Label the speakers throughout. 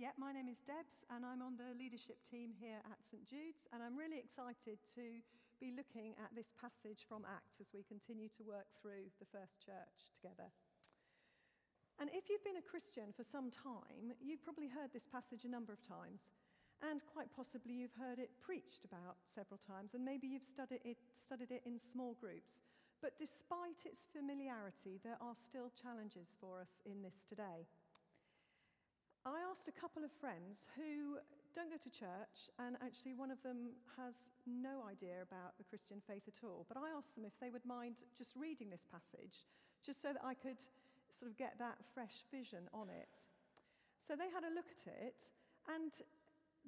Speaker 1: yeah, my name is Debs, and I'm on the leadership team here at St Jude's, and I'm really excited to be looking at this passage from Acts as we continue to work through the first church together. And if you've been a Christian for some time, you've probably heard this passage a number of times, and quite possibly you've heard it preached about several times, and maybe you've studied it, studied it in small groups. But despite its familiarity, there are still challenges for us in this today. I asked a couple of friends who don't go to church, and actually, one of them has no idea about the Christian faith at all. But I asked them if they would mind just reading this passage, just so that I could sort of get that fresh vision on it. So they had a look at it, and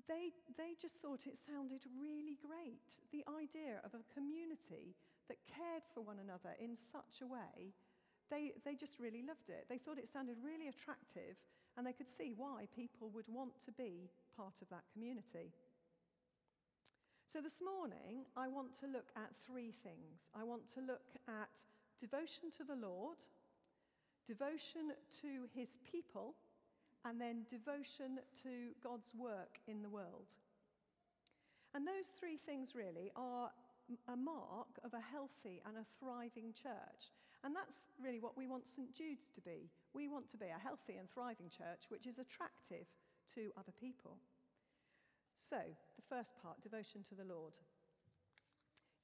Speaker 1: they, they just thought it sounded really great. The idea of a community that cared for one another in such a way they, they just really loved it. They thought it sounded really attractive, and they could see why people would want to be part of that community. So, this morning, I want to look at three things. I want to look at devotion to the Lord, devotion to his people, and then devotion to God's work in the world. And those three things really are a mark of a healthy and a thriving church. And that's really what we want St. Jude's to be. We want to be a healthy and thriving church which is attractive to other people. So, the first part devotion to the Lord.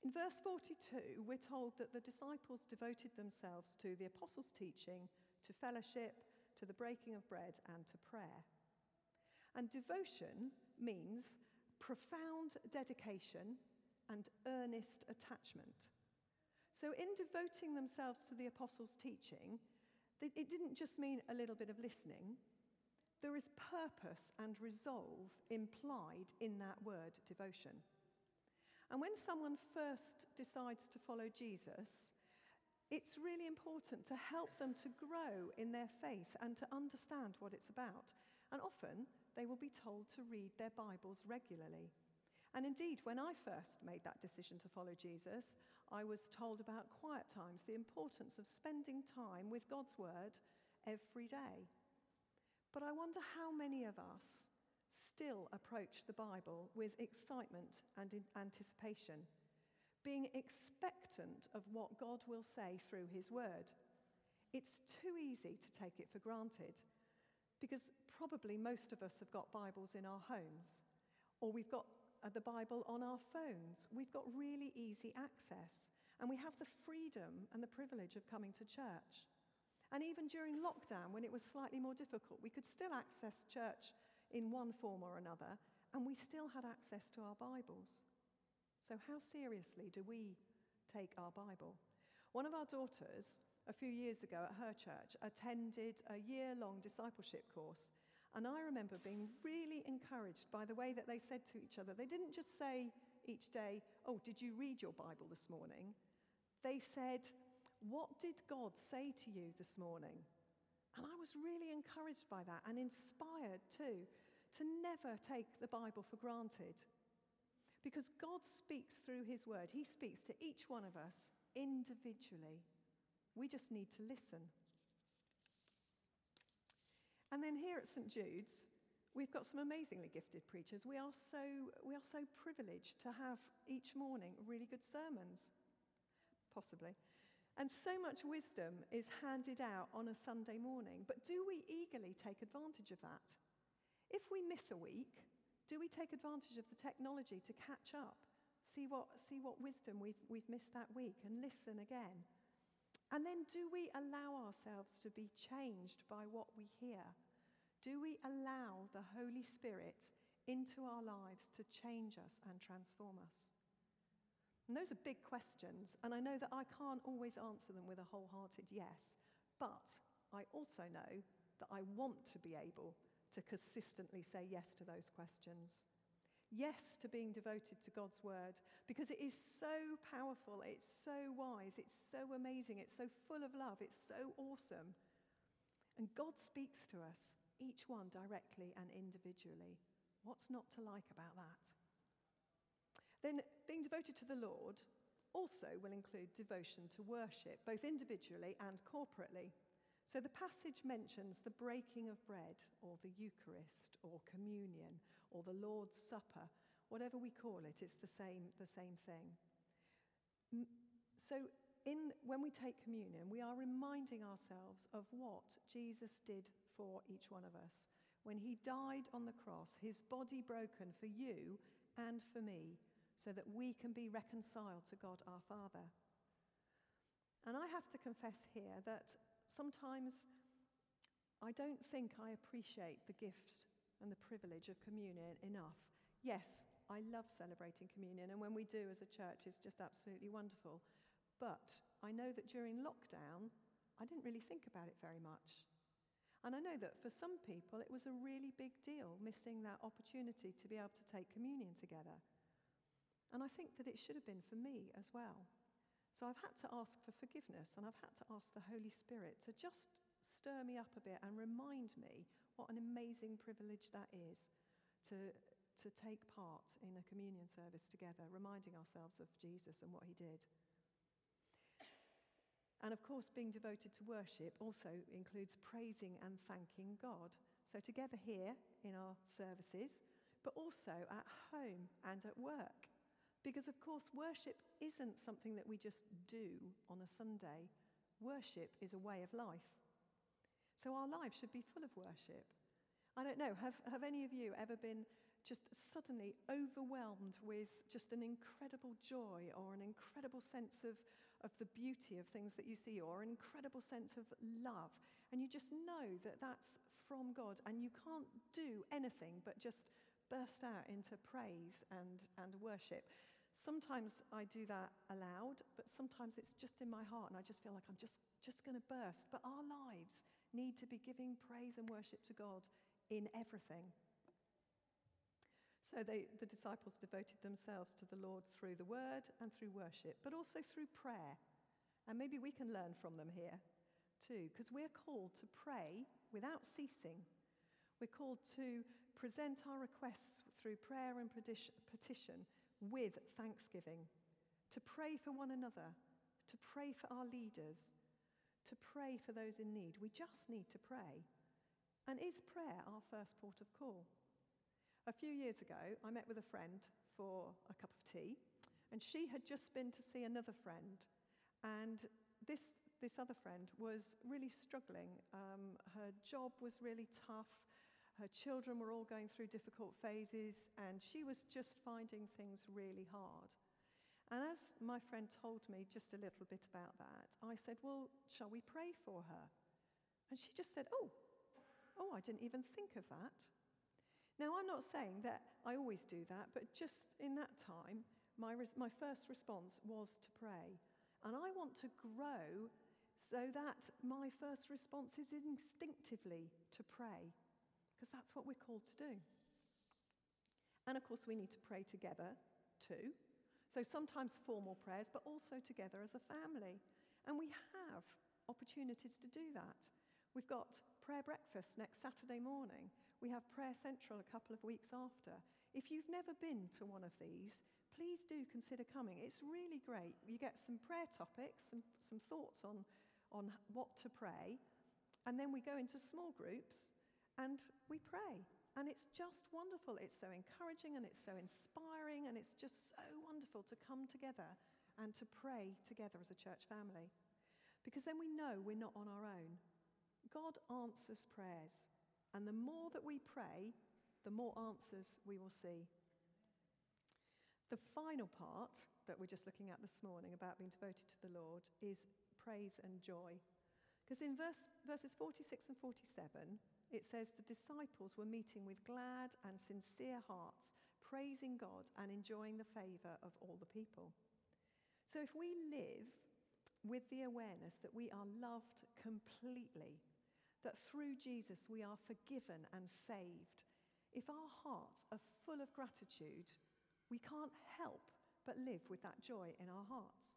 Speaker 1: In verse 42, we're told that the disciples devoted themselves to the apostles' teaching, to fellowship, to the breaking of bread, and to prayer. And devotion means profound dedication and earnest attachment. So, in devoting themselves to the apostles' teaching, it didn't just mean a little bit of listening. There is purpose and resolve implied in that word, devotion. And when someone first decides to follow Jesus, it's really important to help them to grow in their faith and to understand what it's about. And often they will be told to read their Bibles regularly. And indeed, when I first made that decision to follow Jesus, I was told about quiet times, the importance of spending time with God's Word every day. But I wonder how many of us still approach the Bible with excitement and anticipation, being expectant of what God will say through His Word. It's too easy to take it for granted because probably most of us have got Bibles in our homes, or we've got Uh, the Bible on our phones. We've got really easy access, and we have the freedom and the privilege of coming to church. And even during lockdown, when it was slightly more difficult, we could still access church in one form or another, and we still had access to our Bibles. So, how seriously do we take our Bible? One of our daughters, a few years ago at her church, attended a year long discipleship course and I remember being really encouraged by the way that they said to each other. They didn't just say each day, Oh, did you read your Bible this morning? They said, What did God say to you this morning? And I was really encouraged by that and inspired too to never take the Bible for granted. Because God speaks through His Word, He speaks to each one of us individually. We just need to listen. And then here at St. Jude's, we've got some amazingly gifted preachers. We are so, we are so privileged to have each morning really good sermons, possibly. And so much wisdom is handed out on a Sunday morning. But do we eagerly take advantage of that? If we miss a week, do we take advantage of the technology to catch up, see what, see what wisdom we've, we've missed that week, and listen again? And then do we allow ourselves to be changed by what we hear? Do we allow the Holy Spirit into our lives to change us and transform us? And those are big questions, and I know that I can't always answer them with a wholehearted yes, but I also know that I want to be able to consistently say yes to those questions. Yes to being devoted to God's word because it is so powerful, it's so wise, it's so amazing, it's so full of love, it's so awesome. And God speaks to us, each one directly and individually. What's not to like about that? Then, being devoted to the Lord also will include devotion to worship, both individually and corporately. So the passage mentions the breaking of bread, or the Eucharist, or communion, or the Lord's Supper, whatever we call it, it's the same, the same thing. So in, when we take communion, we are reminding ourselves of what Jesus did for each one of us. When he died on the cross, his body broken for you and for me, so that we can be reconciled to God our Father. And I have to confess here that sometimes I don't think I appreciate the gift and the privilege of communion enough. Yes, I love celebrating communion, and when we do as a church, it's just absolutely wonderful. But I know that during lockdown, I didn't really think about it very much. And I know that for some people, it was a really big deal missing that opportunity to be able to take communion together. And I think that it should have been for me as well. So I've had to ask for forgiveness and I've had to ask the Holy Spirit to just stir me up a bit and remind me what an amazing privilege that is to, to take part in a communion service together, reminding ourselves of Jesus and what he did. And of course, being devoted to worship also includes praising and thanking God. So, together here in our services, but also at home and at work. Because, of course, worship isn't something that we just do on a Sunday, worship is a way of life. So, our lives should be full of worship. I don't know, have, have any of you ever been just suddenly overwhelmed with just an incredible joy or an incredible sense of of the beauty of things that you see or an incredible sense of love. And you just know that that's from God and you can't do anything but just burst out into praise and, and worship. Sometimes I do that aloud, but sometimes it's just in my heart and I just feel like I'm just, just going to burst. But our lives need to be giving praise and worship to God in everything. So they, the disciples devoted themselves to the Lord through the word and through worship, but also through prayer. And maybe we can learn from them here too, because we're called to pray without ceasing. We're called to present our requests through prayer and petition with thanksgiving, to pray for one another, to pray for our leaders, to pray for those in need. We just need to pray. And is prayer our first port of call? A few years ago, I met with a friend for a cup of tea, and she had just been to see another friend. And this, this other friend was really struggling. Um, her job was really tough. Her children were all going through difficult phases, and she was just finding things really hard. And as my friend told me just a little bit about that, I said, Well, shall we pray for her? And she just said, Oh, oh, I didn't even think of that. Now, I'm not saying that I always do that, but just in that time, my, res- my first response was to pray. And I want to grow so that my first response is instinctively to pray, because that's what we're called to do. And of course, we need to pray together too. So sometimes formal prayers, but also together as a family. And we have opportunities to do that. We've got prayer breakfast next Saturday morning. We have Prayer Central a couple of weeks after. If you've never been to one of these, please do consider coming. It's really great. You get some prayer topics, some, some thoughts on, on what to pray, and then we go into small groups and we pray. And it's just wonderful. It's so encouraging and it's so inspiring, and it's just so wonderful to come together and to pray together as a church family. Because then we know we're not on our own. God answers prayers. And the more that we pray, the more answers we will see. The final part that we're just looking at this morning about being devoted to the Lord is praise and joy. Because in verse, verses 46 and 47, it says the disciples were meeting with glad and sincere hearts, praising God and enjoying the favor of all the people. So if we live with the awareness that we are loved completely that through Jesus we are forgiven and saved, if our hearts are full of gratitude, we can't help but live with that joy in our hearts.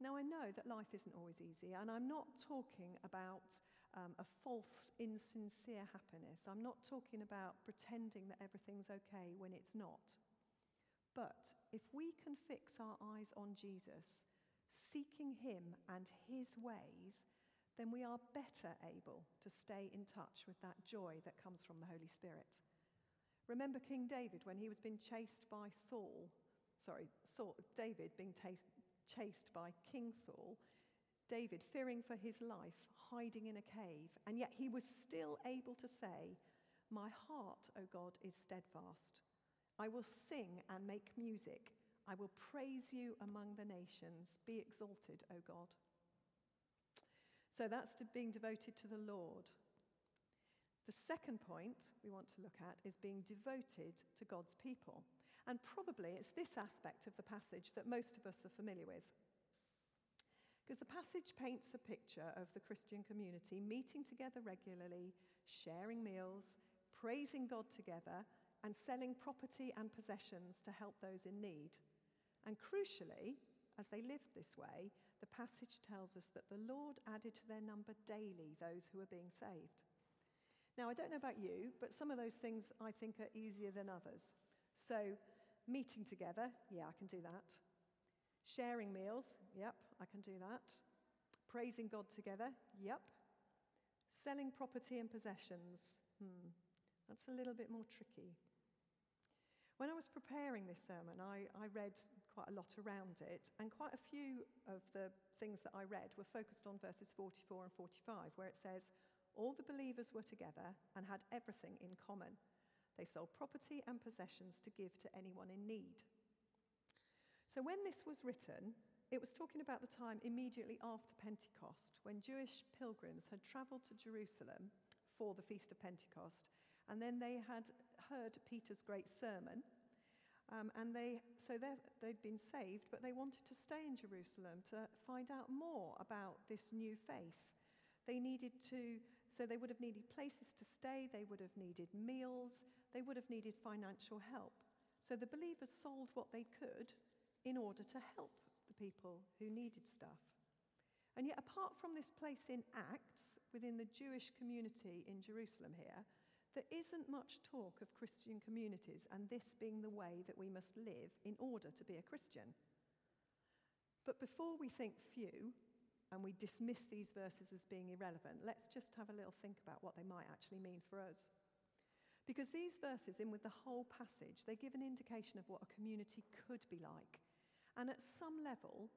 Speaker 1: Now, I know that life isn't always easy, and I'm not talking about um, a false, insincere happiness. I'm not talking about pretending that everything's okay when it's not. But if we can fix our eyes on Jesus, seeking Him and His ways, then we are better able to stay in touch with that joy that comes from the Holy Spirit. Remember King David when he was being chased by Saul, sorry, Saul, David being t- chased by King Saul, David fearing for his life, hiding in a cave, and yet he was still able to say, My heart, O God, is steadfast. I will sing and make music. I will praise you among the nations. Be exalted, O God. So that's being devoted to the Lord. The second point we want to look at is being devoted to God's people. And probably it's this aspect of the passage that most of us are familiar with. Because the passage paints a picture of the Christian community meeting together regularly, sharing meals, praising God together, and selling property and possessions to help those in need. And crucially, as they lived this way, the passage tells us that the Lord added to their number daily those who were being saved. Now, I don't know about you, but some of those things I think are easier than others. So, meeting together, yeah, I can do that. Sharing meals, yep, I can do that. Praising God together, yep. Selling property and possessions, hmm, that's a little bit more tricky. When I was preparing this sermon, I, I, read quite a lot around it, and quite a few of the things that I read were focused on verses 44 and 45, where it says, All the believers were together and had everything in common. They sold property and possessions to give to anyone in need. So when this was written, it was talking about the time immediately after Pentecost, when Jewish pilgrims had traveled to Jerusalem for the Feast of Pentecost, and then they had heard Peter's great sermon. Um, and they, so they'd been saved, but they wanted to stay in Jerusalem to find out more about this new faith. They needed to, so they would have needed places to stay, they would have needed meals, they would have needed financial help. So the believers sold what they could in order to help the people who needed stuff. And yet, apart from this place in Acts, within the Jewish community in Jerusalem here, there isn't much talk of Christian communities and this being the way that we must live in order to be a Christian. But before we think few and we dismiss these verses as being irrelevant, let's just have a little think about what they might actually mean for us. Because these verses, in with the whole passage, they give an indication of what a community could be like. And at some level,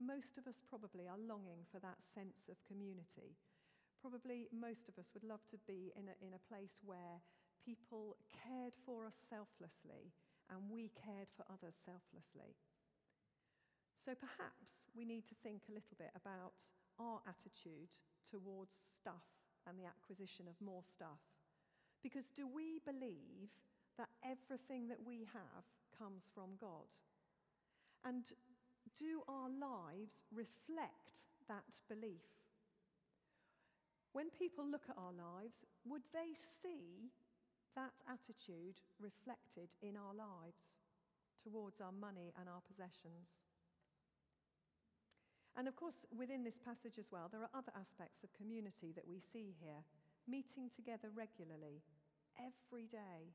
Speaker 1: most of us probably are longing for that sense of community Probably most of us would love to be in a, in a place where people cared for us selflessly and we cared for others selflessly. So perhaps we need to think a little bit about our attitude towards stuff and the acquisition of more stuff. Because do we believe that everything that we have comes from God? And do our lives reflect that belief? When people look at our lives, would they see that attitude reflected in our lives towards our money and our possessions? And of course, within this passage as well, there are other aspects of community that we see here meeting together regularly, every day.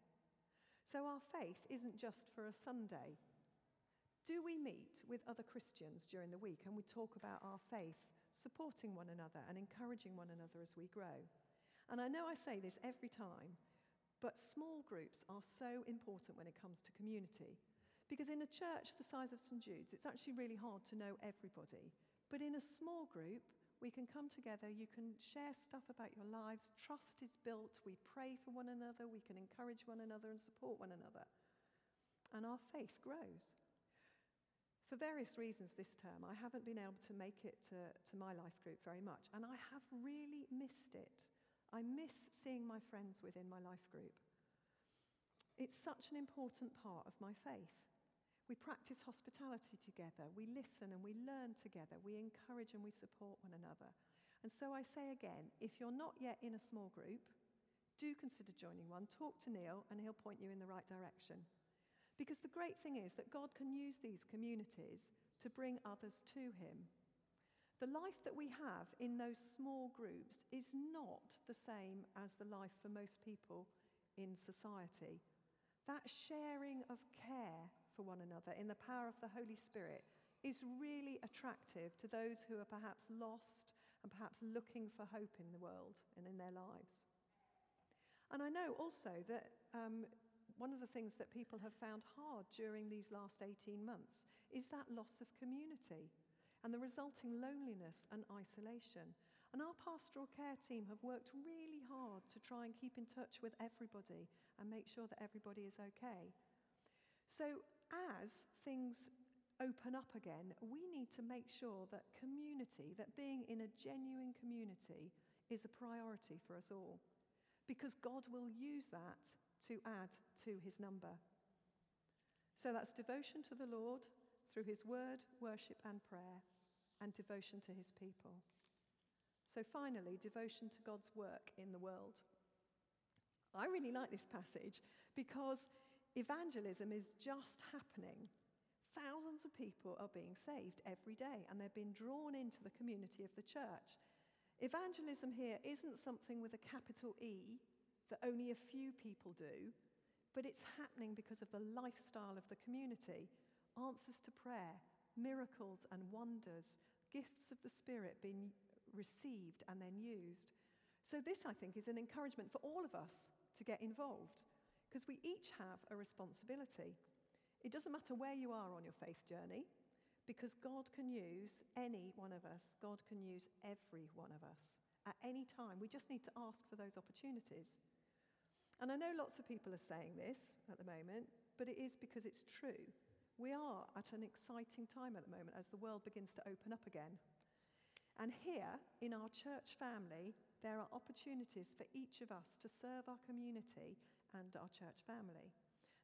Speaker 1: So our faith isn't just for a Sunday. Do we meet with other Christians during the week and we talk about our faith supporting one another and encouraging one another as we grow. And I know I say this every time, but small groups are so important when it comes to community. Because in a church the size of St. Jude's, it's actually really hard to know everybody. But in a small group, we can come together, you can share stuff about your lives, trust is built, we pray for one another, we can encourage one another and support one another. And our faith grows. For various reasons this term, I haven't been able to make it to, to my life group very much, and I have really missed it. I miss seeing my friends within my life group. It's such an important part of my faith. We practice hospitality together, we listen and we learn together, we encourage and we support one another. And so I say again if you're not yet in a small group, do consider joining one. Talk to Neil, and he'll point you in the right direction. Because the great thing is that God can use these communities to bring others to Him. The life that we have in those small groups is not the same as the life for most people in society. That sharing of care for one another in the power of the Holy Spirit is really attractive to those who are perhaps lost and perhaps looking for hope in the world and in their lives. And I know also that um, one of the things that people have found hard during these last 18 months is that loss of community and the resulting loneliness and isolation. And our pastoral care team have worked really hard to try and keep in touch with everybody and make sure that everybody is okay. So, as things open up again, we need to make sure that community, that being in a genuine community, is a priority for us all. Because God will use that to add to his number. So that's devotion to the Lord through his word, worship, and prayer, and devotion to his people. So finally, devotion to God's work in the world. I really like this passage because evangelism is just happening. Thousands of people are being saved every day and they're being drawn into the community of the church. Evangelism here isn't something with a capital E that only a few people do, but it's happening because of the lifestyle of the community. Answers to prayer, miracles and wonders, gifts of the Spirit being received and then used. So, this, I think, is an encouragement for all of us to get involved because we each have a responsibility. It doesn't matter where you are on your faith journey because God can use any one of us, God can use every one of us at any time. We just need to ask for those opportunities. And I know lots of people are saying this at the moment, but it is because it's true. We are at an exciting time at the moment as the world begins to open up again. And here in our church family, there are opportunities for each of us to serve our community and our church family.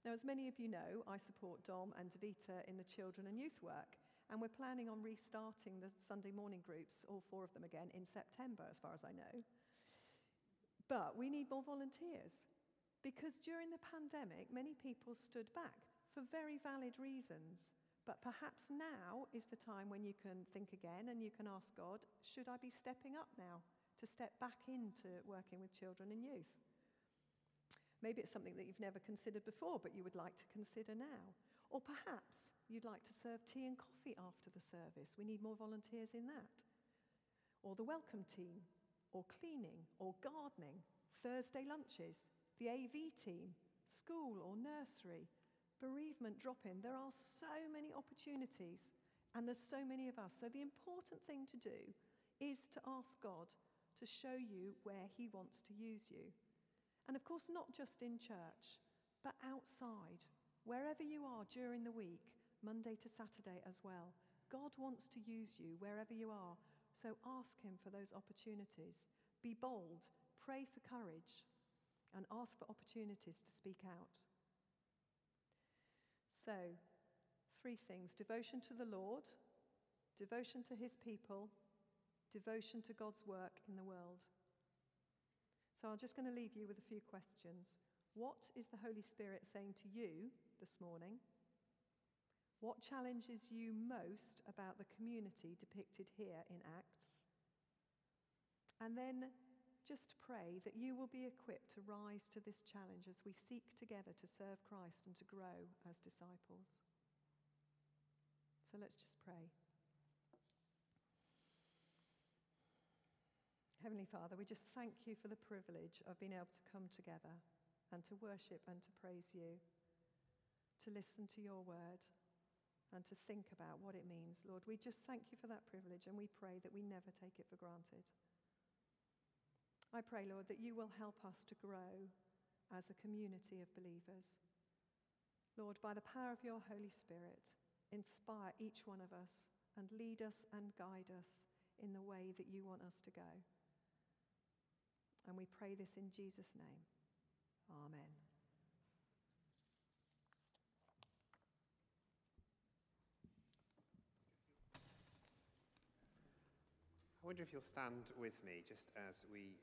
Speaker 1: Now, as many of you know, I support Dom and Davita in the children and youth work, and we're planning on restarting the Sunday morning groups, all four of them again, in September, as far as I know. But we need more volunteers because during the pandemic, many people stood back for very valid reasons. But perhaps now is the time when you can think again and you can ask God, should I be stepping up now to step back into working with children and youth? Maybe it's something that you've never considered before, but you would like to consider now. Or perhaps you'd like to serve tea and coffee after the service. We need more volunteers in that. Or the welcome team, or cleaning, or gardening, Thursday lunches, the AV team, school or nursery, bereavement drop in. There are so many opportunities, and there's so many of us. So, the important thing to do is to ask God to show you where He wants to use you. And of course, not just in church, but outside, wherever you are during the week, Monday to Saturday as well. God wants to use you wherever you are. So ask Him for those opportunities. Be bold, pray for courage, and ask for opportunities to speak out. So, three things devotion to the Lord, devotion to his people, devotion to God's work in the world. So, I'm just going to leave you with a few questions. What is the Holy Spirit saying to you this morning? What challenges you most about the community depicted here in Acts? And then just pray that you will be equipped to rise to this challenge as we seek together to serve Christ and to grow as disciples. So let's just pray. Heavenly Father, we just thank you for the privilege of being able to come together and to worship and to praise you, to listen to your word, and to think about what it means. Lord, we just thank you for that privilege and we pray that we never take it for granted. I pray, Lord, that you will help us to grow as a community of believers. Lord, by the power of your Holy Spirit, inspire each one of us and lead us and guide us in the way that you want us to go. And we pray this in Jesus' name. Amen.
Speaker 2: I wonder if you'll stand with me just as we